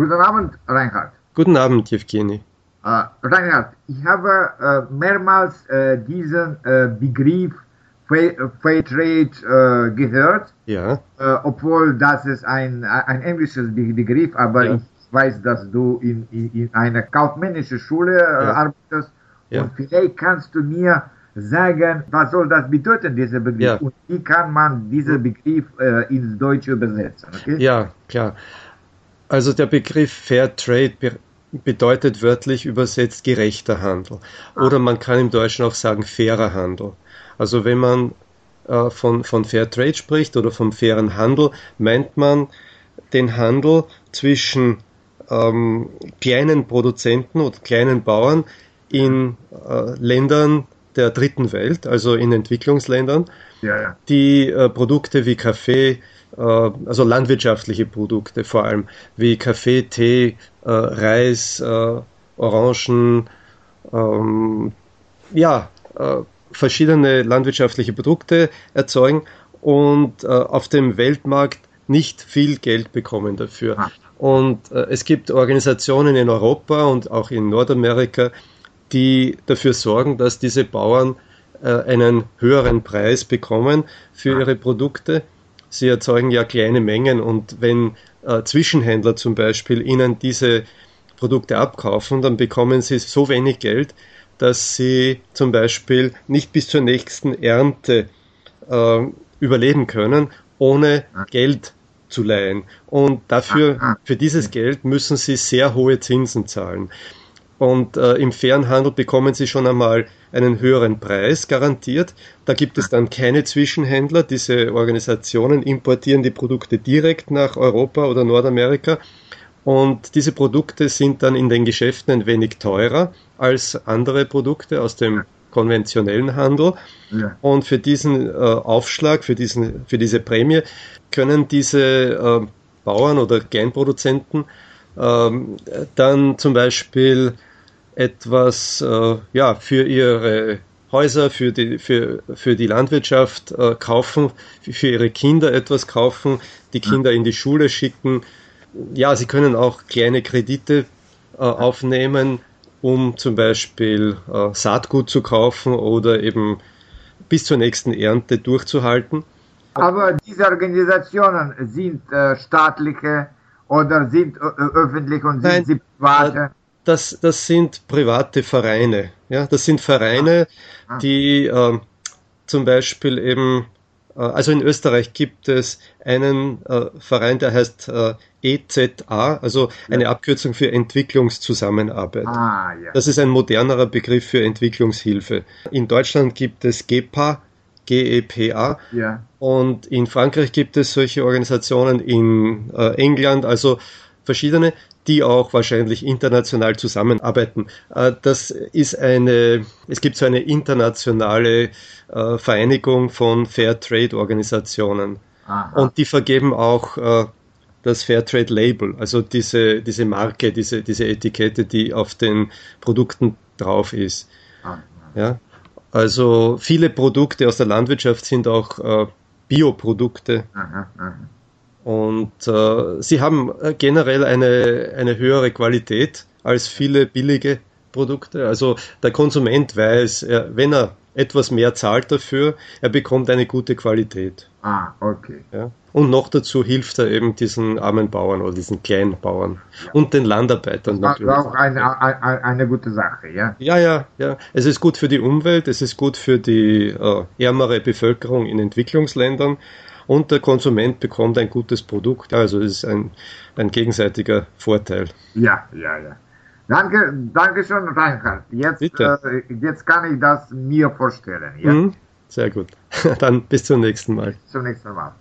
Guten Abend, Reinhard. Guten Abend, Evgeny. Uh, Reinhard, ich habe uh, mehrmals uh, diesen Begriff Fair Trade gehört. Ja. obwohl das ist ein, ein englisches Begriff, aber ja. ich weiß, dass du in, in, in einer kaufmännischen Schule ja. arbeitest. Ja. Und vielleicht kannst du mir sagen, was soll das bedeuten, dieser Begriff? Ja. Und wie kann man diesen Begriff ins Deutsche übersetzen? Okay? Ja, klar. Also der Begriff Fair Trade bedeutet wörtlich übersetzt gerechter Handel. Oder man kann im Deutschen auch sagen fairer Handel. Also wenn man äh, von, von Fair Trade spricht oder vom fairen Handel, meint man den Handel zwischen ähm, kleinen Produzenten oder kleinen Bauern in äh, Ländern der dritten Welt, also in Entwicklungsländern, ja, ja. die äh, Produkte wie Kaffee, also landwirtschaftliche Produkte vor allem, wie Kaffee, Tee, äh, Reis, äh, Orangen, ähm, ja, verschiedene landwirtschaftliche Produkte erzeugen und auf dem Weltmarkt nicht viel Geld bekommen dafür. Ah. Und es gibt Organisationen in Europa und auch in Nordamerika, die dafür sorgen, dass diese Bauern einen höheren Preis bekommen für ah. ihre Produkte Sie erzeugen ja kleine Mengen und wenn äh, Zwischenhändler zum Beispiel Ihnen diese Produkte abkaufen, dann bekommen Sie so wenig Geld, dass Sie zum Beispiel nicht bis zur nächsten Ernte äh, überleben können, ohne Geld zu leihen. Und dafür, für dieses Geld müssen Sie sehr hohe Zinsen zahlen. Und äh, im fairen Handel bekommen Sie schon einmal einen höheren Preis garantiert. Da gibt es dann keine Zwischenhändler. Diese Organisationen importieren die Produkte direkt nach Europa oder Nordamerika. Und diese Produkte sind dann in den Geschäften ein wenig teurer als andere Produkte aus dem konventionellen Handel. Ja. Und für diesen äh, Aufschlag, für, diesen, für diese Prämie können diese äh, Bauern oder Kleinproduzenten ähm, dann zum Beispiel etwas äh, ja, für ihre Häuser, für die, für, für die Landwirtschaft äh, kaufen, für ihre Kinder etwas kaufen, die Kinder in die Schule schicken. Ja, sie können auch kleine Kredite äh, aufnehmen, um zum Beispiel äh, Saatgut zu kaufen oder eben bis zur nächsten Ernte durchzuhalten. Aber diese Organisationen sind äh, staatliche oder sind äh, öffentlich und sind Nein, sie private? Das, das sind private Vereine. Ja, das sind Vereine, ah. die äh, zum Beispiel eben, äh, also in Österreich gibt es einen äh, Verein, der heißt äh, EZA, also eine Abkürzung für Entwicklungszusammenarbeit. Ah, ja. Das ist ein modernerer Begriff für Entwicklungshilfe. In Deutschland gibt es GEPA, GEPA. Ja. Und in Frankreich gibt es solche Organisationen, in äh, England, also verschiedene die auch wahrscheinlich international zusammenarbeiten. Äh, das ist eine, es gibt so eine internationale äh, Vereinigung von Fair Trade Organisationen. Und die vergeben auch äh, das Fairtrade Label, also diese, diese Marke, diese, diese Etikette, die auf den Produkten drauf ist. Ja? Also viele Produkte aus der Landwirtschaft sind auch Bioprodukte. Aha, aha. Und äh, sie haben äh, generell eine, eine höhere Qualität als viele billige Produkte. Also der Konsument weiß, er, wenn er etwas mehr zahlt dafür, er bekommt eine gute Qualität. Ah, okay. Ja? Und noch dazu hilft er eben diesen armen Bauern oder diesen kleinen Bauern ja. und den Landarbeitern das natürlich. Das ist auch eine, eine, eine, gute Sache, ja? Ja, ja, ja. Es ist gut für die Umwelt, es ist gut für die äh, ärmere Bevölkerung in Entwicklungsländern und der Konsument bekommt ein gutes Produkt. Also es ist ein, ein gegenseitiger Vorteil. Ja, ja, ja. Danke, danke schön, Reinhard. Jetzt, äh, jetzt kann ich das mir vorstellen. Ja? Mhm, sehr gut. Dann bis zum nächsten Mal. Bis zum nächsten Mal.